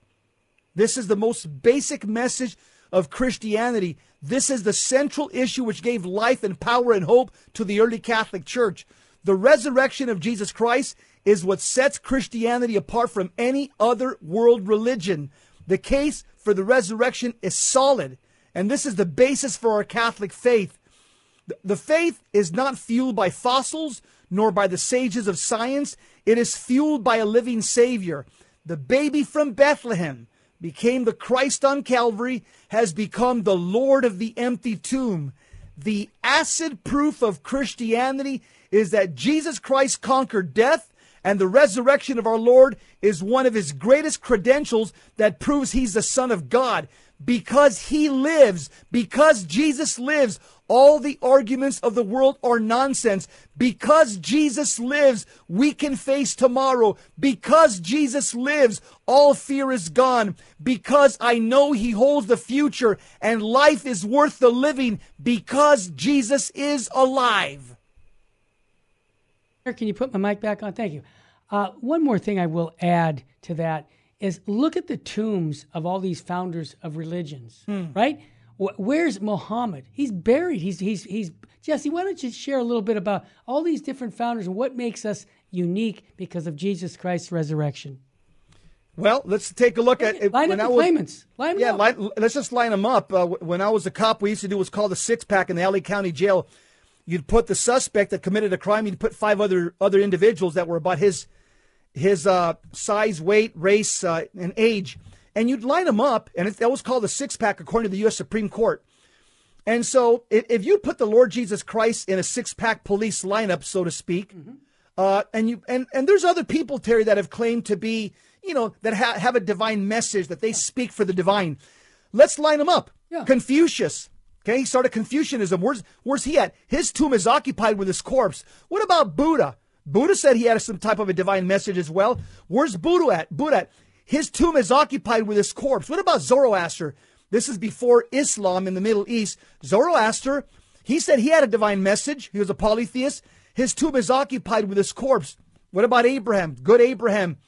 A: This is the most basic message of Christianity. This is the central issue which gave life and power and hope to the early Catholic Church. The resurrection of Jesus Christ is what sets Christianity apart from any other world religion. The case for the resurrection is solid, and this is the basis for our Catholic faith. The faith is not fueled by fossils nor by the sages of science. It is fueled by a living Savior. The baby from Bethlehem became the Christ on Calvary, has become the Lord of the empty tomb. The acid proof of Christianity is that Jesus Christ conquered death and the resurrection of our Lord is one of his greatest credentials that proves he's the Son of God. Because he lives, because Jesus lives, all the arguments of the world are nonsense. Because Jesus lives, we can face tomorrow. Because Jesus lives, all fear is gone. Because I know he holds the future and life is worth the living because Jesus is alive.
B: Can you put my mic back on? Thank you. Uh, one more thing I will add to that is look at the tombs of all these founders of religions, hmm. right? Where's Muhammad? He's buried. He's he's he's Jesse. Why don't you share a little bit about all these different founders and what makes us unique because of Jesus Christ's resurrection?
A: Well, let's take a look at
B: it. Line when up the was, claimants. Line
A: yeah, line, let's just line them up. Uh, when I was a cop, we used to do what's called a six pack in the LA County Jail. You'd put the suspect that committed a crime. You'd put five other other individuals that were about his his uh, size, weight, race, uh, and age, and you'd line them up, and it, that was called a six pack according to the U.S. Supreme Court. And so, if, you put the Lord Jesus Christ in a six pack police lineup, so to speak, mm-hmm. uh, and you and and there's other people, Terry, that have claimed to be, you know, that ha- have a divine message that they yeah. speak for the divine. Let's line them up. Yeah. Confucius. Okay, he started Confucianism. Where's where's he at? His tomb is occupied with his corpse. What about Buddha? Buddha said he had some type of a divine message as well. Where's Buddha at? Buddha at? His tomb is occupied with his corpse. What about Zoroaster? This is before Islam in the Middle East. Zoroaster, he said he had a divine message. He was a polytheist. His tomb is occupied with his corpse. What about Abraham? Good Abraham,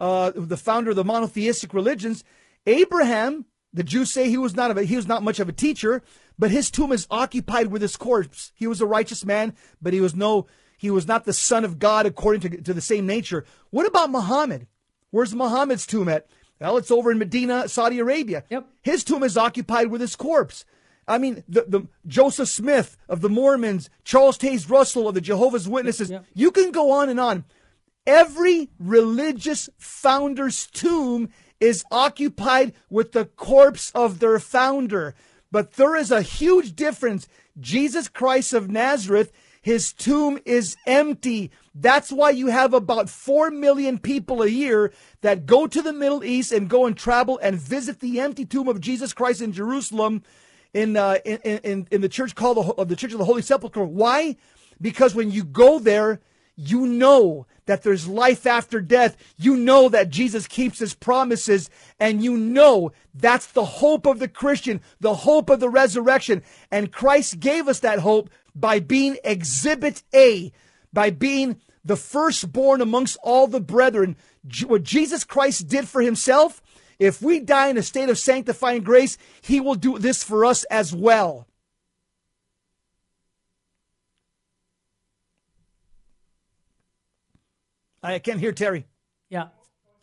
A: uh, the founder of the monotheistic religions. Abraham, the Jews say he was not a, he was not much of a teacher, but his tomb is occupied with his corpse. He was a righteous man, but he was no he was not the son of God according to, to the same nature. What about Muhammad? Where's Muhammad's tomb at? Well, it's over in Medina, Saudi Arabia.
B: Yep.
A: His tomb is occupied with his corpse. I mean, the, the Joseph Smith of the Mormons, Charles Taze Russell of the Jehovah's Witnesses.
B: Yep.
A: You can go on and on. Every religious founder's tomb is occupied with the corpse of their founder. But there is a huge difference. Jesus Christ of Nazareth, his tomb is empty. That's why you have about 4 million people a year that go to the Middle East and go and travel and visit the empty tomb of Jesus Christ in Jerusalem in, uh, in, in, in the church called the, of the Church of the Holy Sepulchre. Why? Because when you go there, you know that there's life after death. You know that Jesus keeps his promises and you know that's the hope of the Christian, the hope of the resurrection. And Christ gave us that hope by being exhibit A, by being the firstborn amongst all the brethren. What Jesus Christ did for himself, if we die in a state of sanctifying grace, he will do this for us as well. I can't hear Terry.
B: Yeah.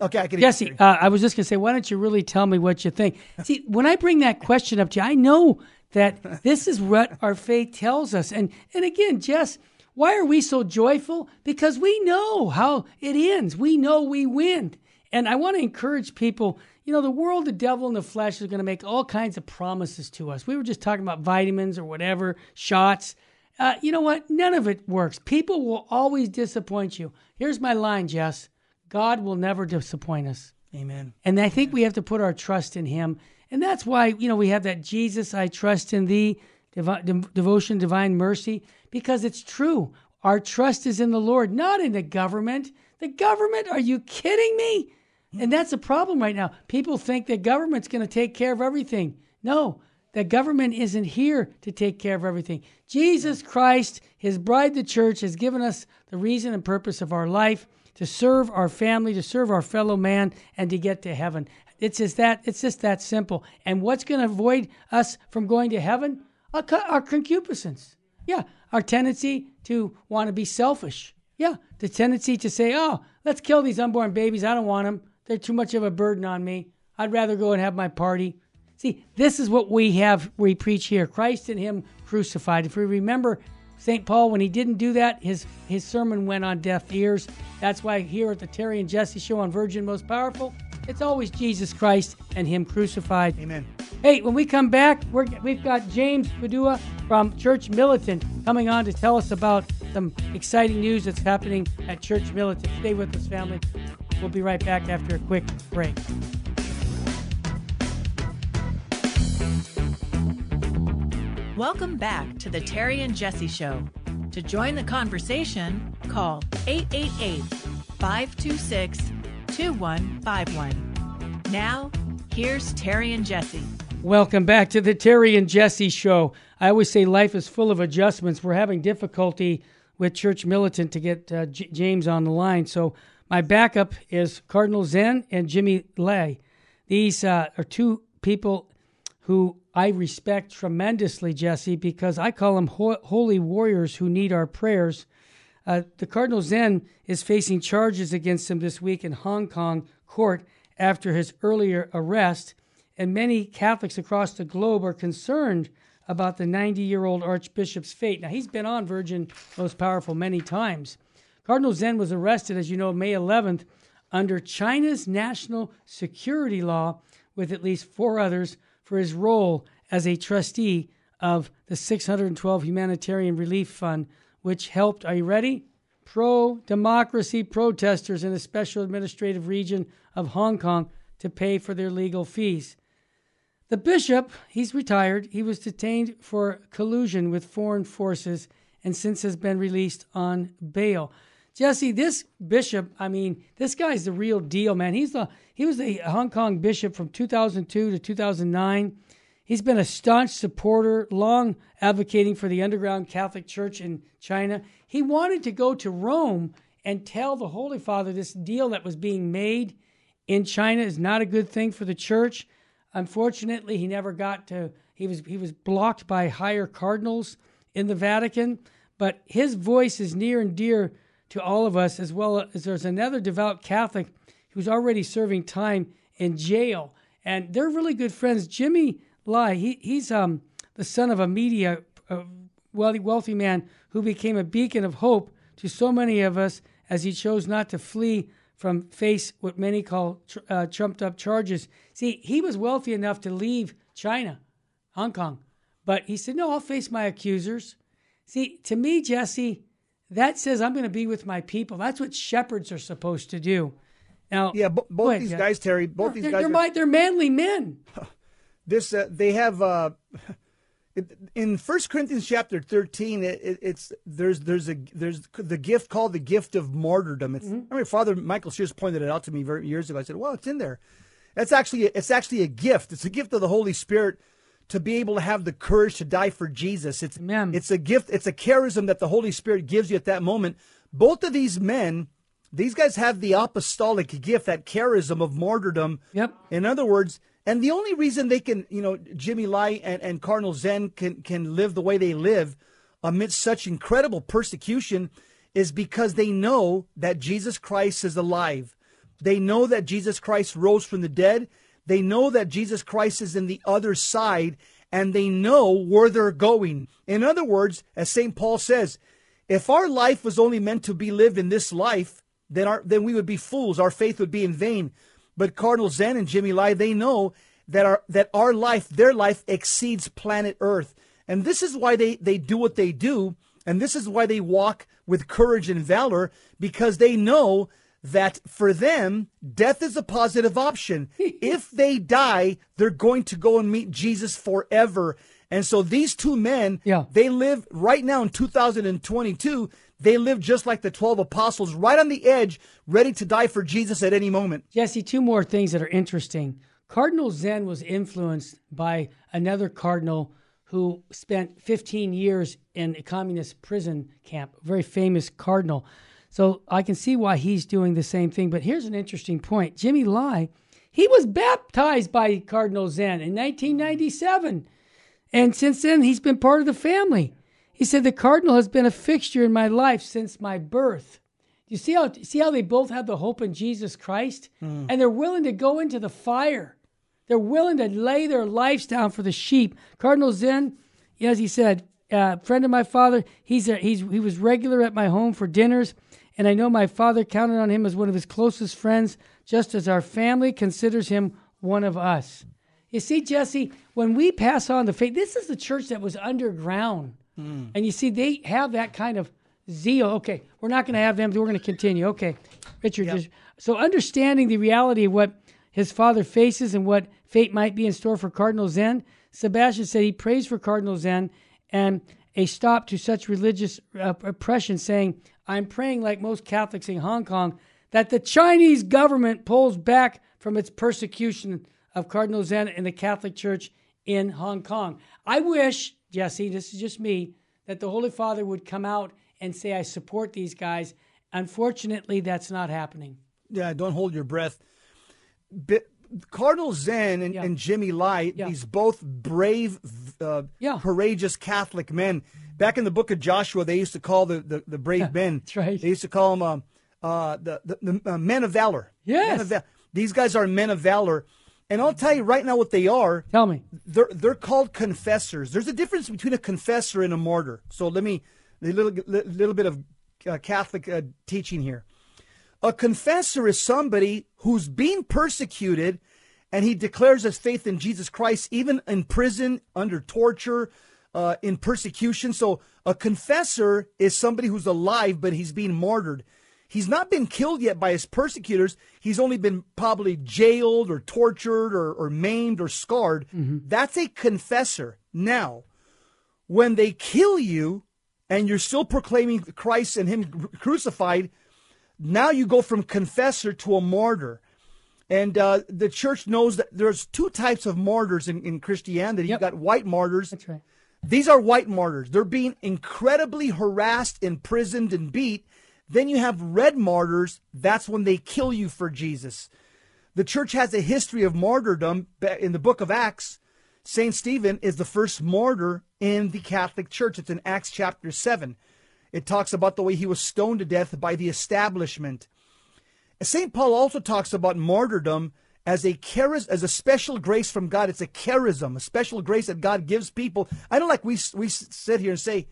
A: Okay, I can
B: Jesse,
A: hear
B: uh, I was just going to say, why don't you really tell me what you think? See, when I bring that question up to you, I know that this is what our faith tells us. And, and again, Jess, why are we so joyful? Because we know how it ends. We know we win. And I want to encourage people, you know, the world, the devil, and the flesh is going to make all kinds of promises to us. We were just talking about vitamins or whatever, shots. Uh, you know what? None of it works. People will always disappoint you. Here's my line, Jess God will never disappoint us.
A: Amen.
B: And I think we have to put our trust in Him. And that's why, you know, we have that Jesus, I trust in thee, devo- de- devotion, divine mercy, because it's true. Our trust is in the Lord, not in the government. The government, are you kidding me? And that's a problem right now. People think the government's going to take care of everything. No, the government isn't here to take care of everything. Jesus Christ, his bride, the church, has given us the reason and purpose of our life to serve our family, to serve our fellow man, and to get to heaven. It's just that it's just that simple. And what's going to avoid us from going to heaven? Our, our concupiscence. Yeah, our tendency to want to be selfish. Yeah, the tendency to say, "Oh, let's kill these unborn babies. I don't want them. They're too much of a burden on me. I'd rather go and have my party." See, this is what we have, we preach here Christ and Him crucified. If we remember St. Paul, when he didn't do that, his, his sermon went on deaf ears. That's why here at the Terry and Jesse show on Virgin Most Powerful, it's always Jesus Christ and Him crucified.
A: Amen.
B: Hey, when we come back, we're, we've got James Padua from Church Militant coming on to tell us about some exciting news that's happening at Church Militant. Stay with us, family. We'll be right back after a quick break.
C: Welcome back to the Terry and Jesse Show. To join the conversation, call 888 526 2151. Now, here's Terry and Jesse.
B: Welcome back to the Terry and Jesse Show. I always say life is full of adjustments. We're having difficulty with Church Militant to get uh, J- James on the line. So my backup is Cardinal Zen and Jimmy Lai. These uh, are two people who I respect tremendously, Jesse, because I call them ho- holy warriors who need our prayers. Uh, the Cardinal Zen is facing charges against him this week in Hong Kong court after his earlier arrest, and many Catholics across the globe are concerned about the 90 year old Archbishop's fate. Now, he's been on Virgin Most Powerful many times. Cardinal Zen was arrested, as you know, May 11th under China's national security law with at least four others for his role as a trustee of the 612 Humanitarian Relief Fund, which helped, are you ready? Pro democracy protesters in a special administrative region of Hong Kong to pay for their legal fees. The bishop, he's retired, he was detained for collusion with foreign forces and since has been released on bail. Jesse, this bishop, I mean, this guy's the real deal, man. He's the he was the Hong Kong bishop from 2002 to 2009. He's been a staunch supporter, long advocating for the underground Catholic Church in China. He wanted to go to Rome and tell the Holy Father this deal that was being made in China is not a good thing for the church. Unfortunately, he never got to he was he was blocked by higher cardinals in the Vatican, but his voice is near and dear to all of us as well as there's another devout Catholic who's already serving time in jail and they're really good friends. Jimmy Lai, he, he's um the son of a media uh, wealthy, wealthy man who became a beacon of hope to so many of us as he chose not to flee from face what many call uh, trumped up charges. See, he was wealthy enough to leave China, Hong Kong, but he said, "No, I'll face my accusers." See, to me, Jesse, that says I'm going to be with my people. That's what shepherds are supposed to do. Now,
A: yeah, b- both ahead, these guys, Terry, both
B: these
A: they're,
B: guys,
A: they're,
B: are, they're manly men.
A: This uh, they have. Uh, in First Corinthians chapter thirteen, it, it, it's there's there's a there's the gift called the gift of martyrdom. It's, mm-hmm. I mean, Father Michael Shears pointed it out to me years ago. I said, "Well, it's in there." It's actually it's actually a gift. It's a gift of the Holy Spirit to be able to have the courage to die for Jesus. It's
B: Amen.
A: it's a gift. It's a charism that the Holy Spirit gives you at that moment. Both of these men, these guys have the apostolic gift, that charism of martyrdom.
B: Yep.
A: In other words, and the only reason they can, you know, Jimmy Lai and, and Cardinal Zen can, can live the way they live amidst such incredible persecution is because they know that Jesus Christ is alive. They know that Jesus Christ rose from the dead. They know that Jesus Christ is in the other side and they know where they're going. In other words, as St. Paul says, if our life was only meant to be lived in this life, then our, then we would be fools. Our faith would be in vain. But Cardinal Zen and Jimmy Lai, they know that our that our life, their life exceeds planet Earth. And this is why they, they do what they do, and this is why they walk with courage and valor, because they know that for them, death is a positive option. if they die, they're going to go and meet Jesus forever. And so these two men,
B: yeah.
A: they live right now in 2022. They live just like the 12 apostles, right on the edge, ready to die for Jesus at any moment.
B: Jesse, two more things that are interesting. Cardinal Zen was influenced by another cardinal who spent 15 years in a communist prison camp, a very famous cardinal. So I can see why he's doing the same thing. But here's an interesting point Jimmy Lai, he was baptized by Cardinal Zen in 1997. And since then, he's been part of the family. He said, The cardinal has been a fixture in my life since my birth. You see how, see how they both have the hope in Jesus Christ? Mm. And they're willing to go into the fire. They're willing to lay their lives down for the sheep. Cardinal Zen, as he said, uh, friend of my father, he's, a, he's he was regular at my home for dinners, and I know my father counted on him as one of his closest friends, just as our family considers him one of us. You see, Jesse, when we pass on the faith, this is the church that was underground. Mm. And you see, they have that kind of zeal. Okay, we're not going to have them. We're going to continue. Okay, Richard. Yep. Just, so understanding the reality of what his father faces and what fate might be in store for Cardinal Zen, Sebastian said he prays for Cardinal Zen and a stop to such religious uh, oppression, saying, I'm praying, like most Catholics in Hong Kong, that the Chinese government pulls back from its persecution of Cardinal Zen and the Catholic Church in Hong Kong. I wish Jesse, this is just me, that the Holy Father would come out and say, I support these guys. Unfortunately, that's not happening.
A: Yeah, don't hold your breath. But Cardinal Zen and, yeah. and Jimmy Lai, yeah. these both brave, uh, yeah. courageous Catholic men. Back in the book of Joshua, they used to call the, the, the brave men.
B: That's right.
A: They used to call them um, uh, the, the, the uh, men of valor.
B: Yes.
A: Of va- these guys are men of valor. And I'll tell you right now what they are.
B: Tell me.
A: They're they're called confessors. There's a difference between a confessor and a martyr. So let me a little little bit of uh, Catholic uh, teaching here. A confessor is somebody who's being persecuted, and he declares his faith in Jesus Christ, even in prison, under torture, uh, in persecution. So a confessor is somebody who's alive, but he's being martyred. He's not been killed yet by his persecutors. He's only been probably jailed or tortured or, or maimed or scarred. Mm-hmm. That's a confessor. Now, when they kill you and you're still proclaiming Christ and Him crucified, now you go from confessor to a martyr. And uh, the church knows that there's two types of martyrs in, in Christianity. Yep. You've got white martyrs.
B: That's right.
A: These are white martyrs. They're being incredibly harassed, imprisoned, and beat then you have red martyrs. That's when they kill you for Jesus. The church has a history of martyrdom. In the book of Acts, St. Stephen is the first martyr in the Catholic Church. It's in Acts chapter 7. It talks about the way he was stoned to death by the establishment. St. Paul also talks about martyrdom as a charis, as a special grace from God. It's a charism, a special grace that God gives people. I don't like we we sit here and say,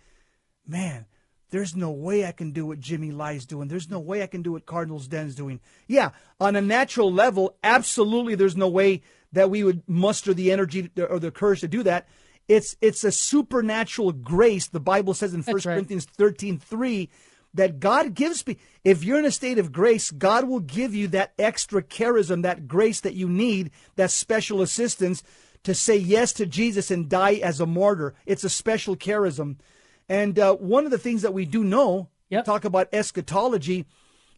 A: "Man, there's no way I can do what Jimmy Lai's doing. There's no way I can do what Cardinal Zen's doing." Yeah, on a natural level, absolutely, there's no way that we would muster the energy or the courage to do that. It's it's a supernatural grace. The Bible says in First right. Corinthians 13, 3, that God gives me. If you're in a state of grace, God will give you that extra charism, that grace that you need, that special assistance to say yes to Jesus and die as a martyr. It's a special charism. And uh, one of the things that we do know, yep. talk about eschatology,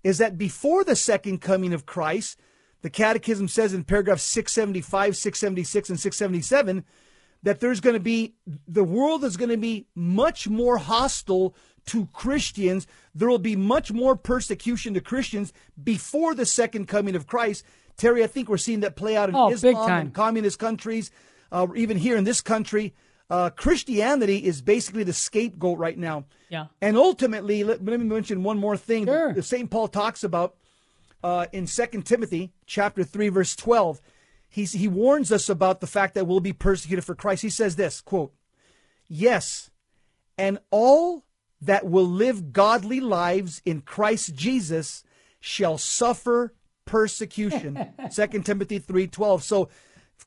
A: is that before the second coming of Christ, the Catechism says in paragraph 675, 676, and 677 that there's going to be, the world is going to be much more hostile to Christians. There will be much more persecution to Christians before the second coming of Christ. Terry, I think we're seeing that play out in
B: oh,
A: Islam and communist countries, uh, even here in this country. Uh, Christianity is basically the scapegoat right now.
B: Yeah.
A: And ultimately, let, let me mention one more thing
B: sure.
A: that St. Paul talks about uh, in 2 Timothy chapter 3, verse 12. He's, he warns us about the fact that we'll be persecuted for Christ. He says this, quote, Yes, and all that will live godly lives in Christ Jesus shall suffer persecution. 2 Timothy 3.12. So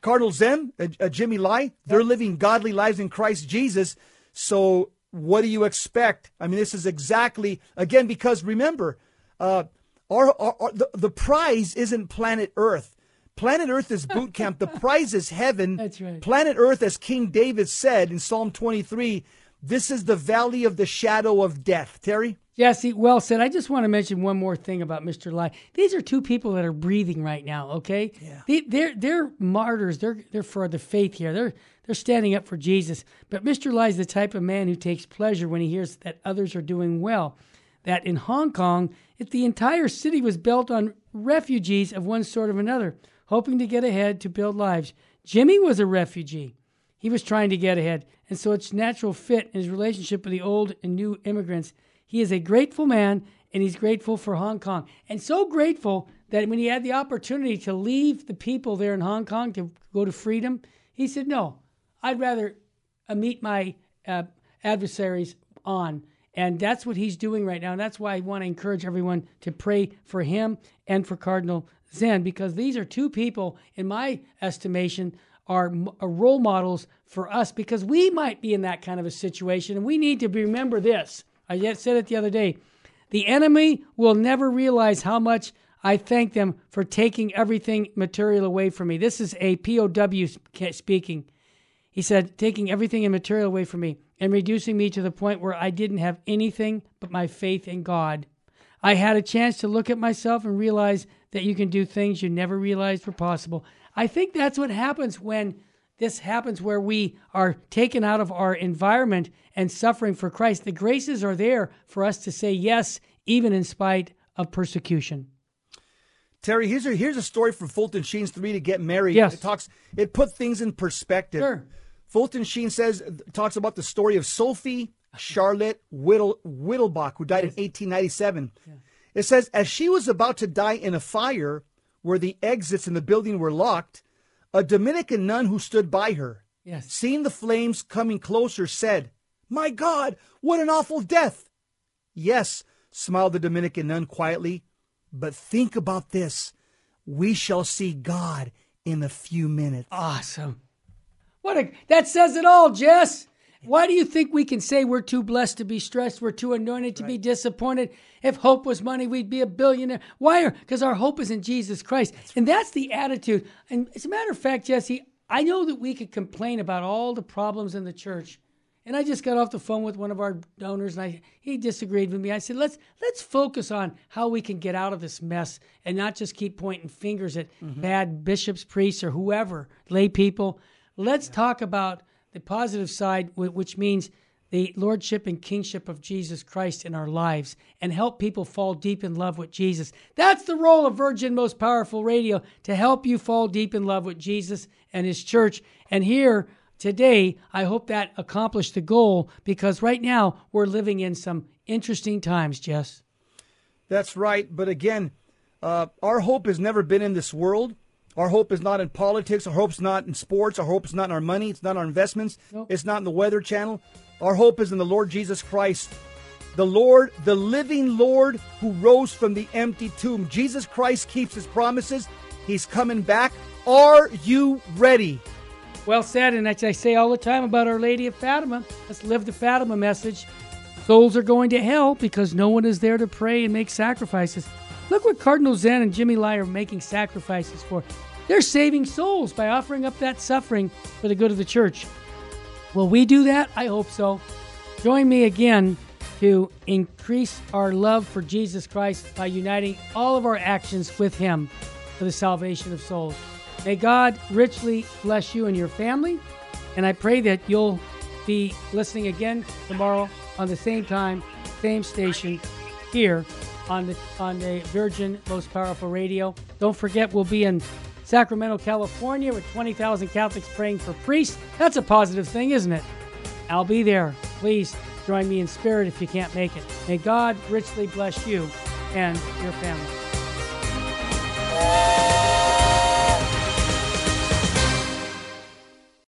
A: Cardinal Zen, uh, uh, Jimmy Lai, they're living godly lives in Christ Jesus. So what do you expect? I mean, this is exactly, again, because remember, uh, our, our, our the, the prize isn't planet Earth. Planet Earth is boot camp. The prize is heaven.
B: That's right.
A: Planet Earth, as King David said in Psalm 23, this is the valley of the shadow of death. Terry?
B: Jesse, well said. I just want to mention one more thing about Mr. Lai. These are two people that are breathing right now, okay?
A: Yeah.
B: They, they're, they're martyrs. They're, they're for the faith here. They're, they're standing up for Jesus. But Mr. Lai is the type of man who takes pleasure when he hears that others are doing well. That in Hong Kong, if the entire city was built on refugees of one sort or another, hoping to get ahead to build lives. Jimmy was a refugee. He was trying to get ahead, and so it's natural fit in his relationship with the old and new immigrants. He is a grateful man, and he's grateful for Hong Kong, and so grateful that when he had the opportunity to leave the people there in Hong Kong to go to freedom, he said, "No, I'd rather uh, meet my uh, adversaries on." And that's what he's doing right now. And that's why I want to encourage everyone to pray for him and for Cardinal Zen, because these are two people, in my estimation, are, are uh, role models for us because we might be in that kind of a situation. And we need to remember this. I said it the other day. The enemy will never realize how much I thank them for taking everything material away from me. This is a POW speaking. He said, taking everything in material away from me and reducing me to the point where I didn't have anything but my faith in God. I had a chance to look at myself and realize that you can do things you never realized were possible. I think that's what happens when this happens where we are taken out of our environment and suffering for Christ. The graces are there for us to say yes, even in spite of persecution.
A: Terry, here's a, here's a story from Fulton Sheen's Three to Get Married.
B: Yes.
A: It talks it put things in perspective.
B: Sure.
A: Fulton Sheen says talks about the story of Sophie Charlotte Whittle, Wittelsbach, who died in 1897. Yeah. It says as she was about to die in a fire where the exits in the building were locked, a Dominican nun who stood by her,
B: yes.
A: seeing the flames coming closer, said, "My God, what an awful death!" Yes, smiled the Dominican nun quietly, but think about this: we shall see God in a few minutes.
B: Awesome. What a that says it all, Jess. Why do you think we can say we're too blessed to be stressed? We're too anointed to right. be disappointed. If hope was money, we'd be a billionaire. Why? Because our hope is in Jesus Christ. That's and that's the attitude. And as a matter of fact, Jesse, I know that we could complain about all the problems in the church. And I just got off the phone with one of our donors, and I, he disagreed with me. I said, "Let's let's focus on how we can get out of this mess, and not just keep pointing fingers at mm-hmm. bad bishops, priests, or whoever, lay people. Let's yeah. talk about the positive side, which means the lordship and kingship of Jesus Christ in our lives and help people fall deep in love with Jesus. That's the role of Virgin Most Powerful Radio to help you fall deep in love with Jesus and His church. And here today, I hope that accomplished the goal because right now we're living in some interesting times, Jess.
A: That's right. But again, uh, our hope has never been in this world. Our hope is not in politics. Our hope's not in sports. Our hope is not in our money. It's not in our investments.
B: Nope.
A: It's not in the Weather Channel. Our hope is in the Lord Jesus Christ, the Lord, the living Lord who rose from the empty tomb. Jesus Christ keeps his promises. He's coming back. Are you ready?
B: Well said, and as I say all the time about Our Lady of Fatima, let's live the Fatima message. Souls are going to hell because no one is there to pray and make sacrifices. Look what Cardinal Zen and Jimmy Lai are making sacrifices for. They're saving souls by offering up that suffering for the good of the church. Will we do that? I hope so. Join me again to increase our love for Jesus Christ by uniting all of our actions with Him for the salvation of souls. May God richly bless you and your family, and I pray that you'll be listening again tomorrow on the same time, same station, here on the on the Virgin Most Powerful Radio. Don't forget, we'll be in Sacramento, California, with 20,000 Catholics praying for priests. That's a positive thing, isn't it? I'll be there. Please join me in spirit if you can't make it. May God richly bless you and your family.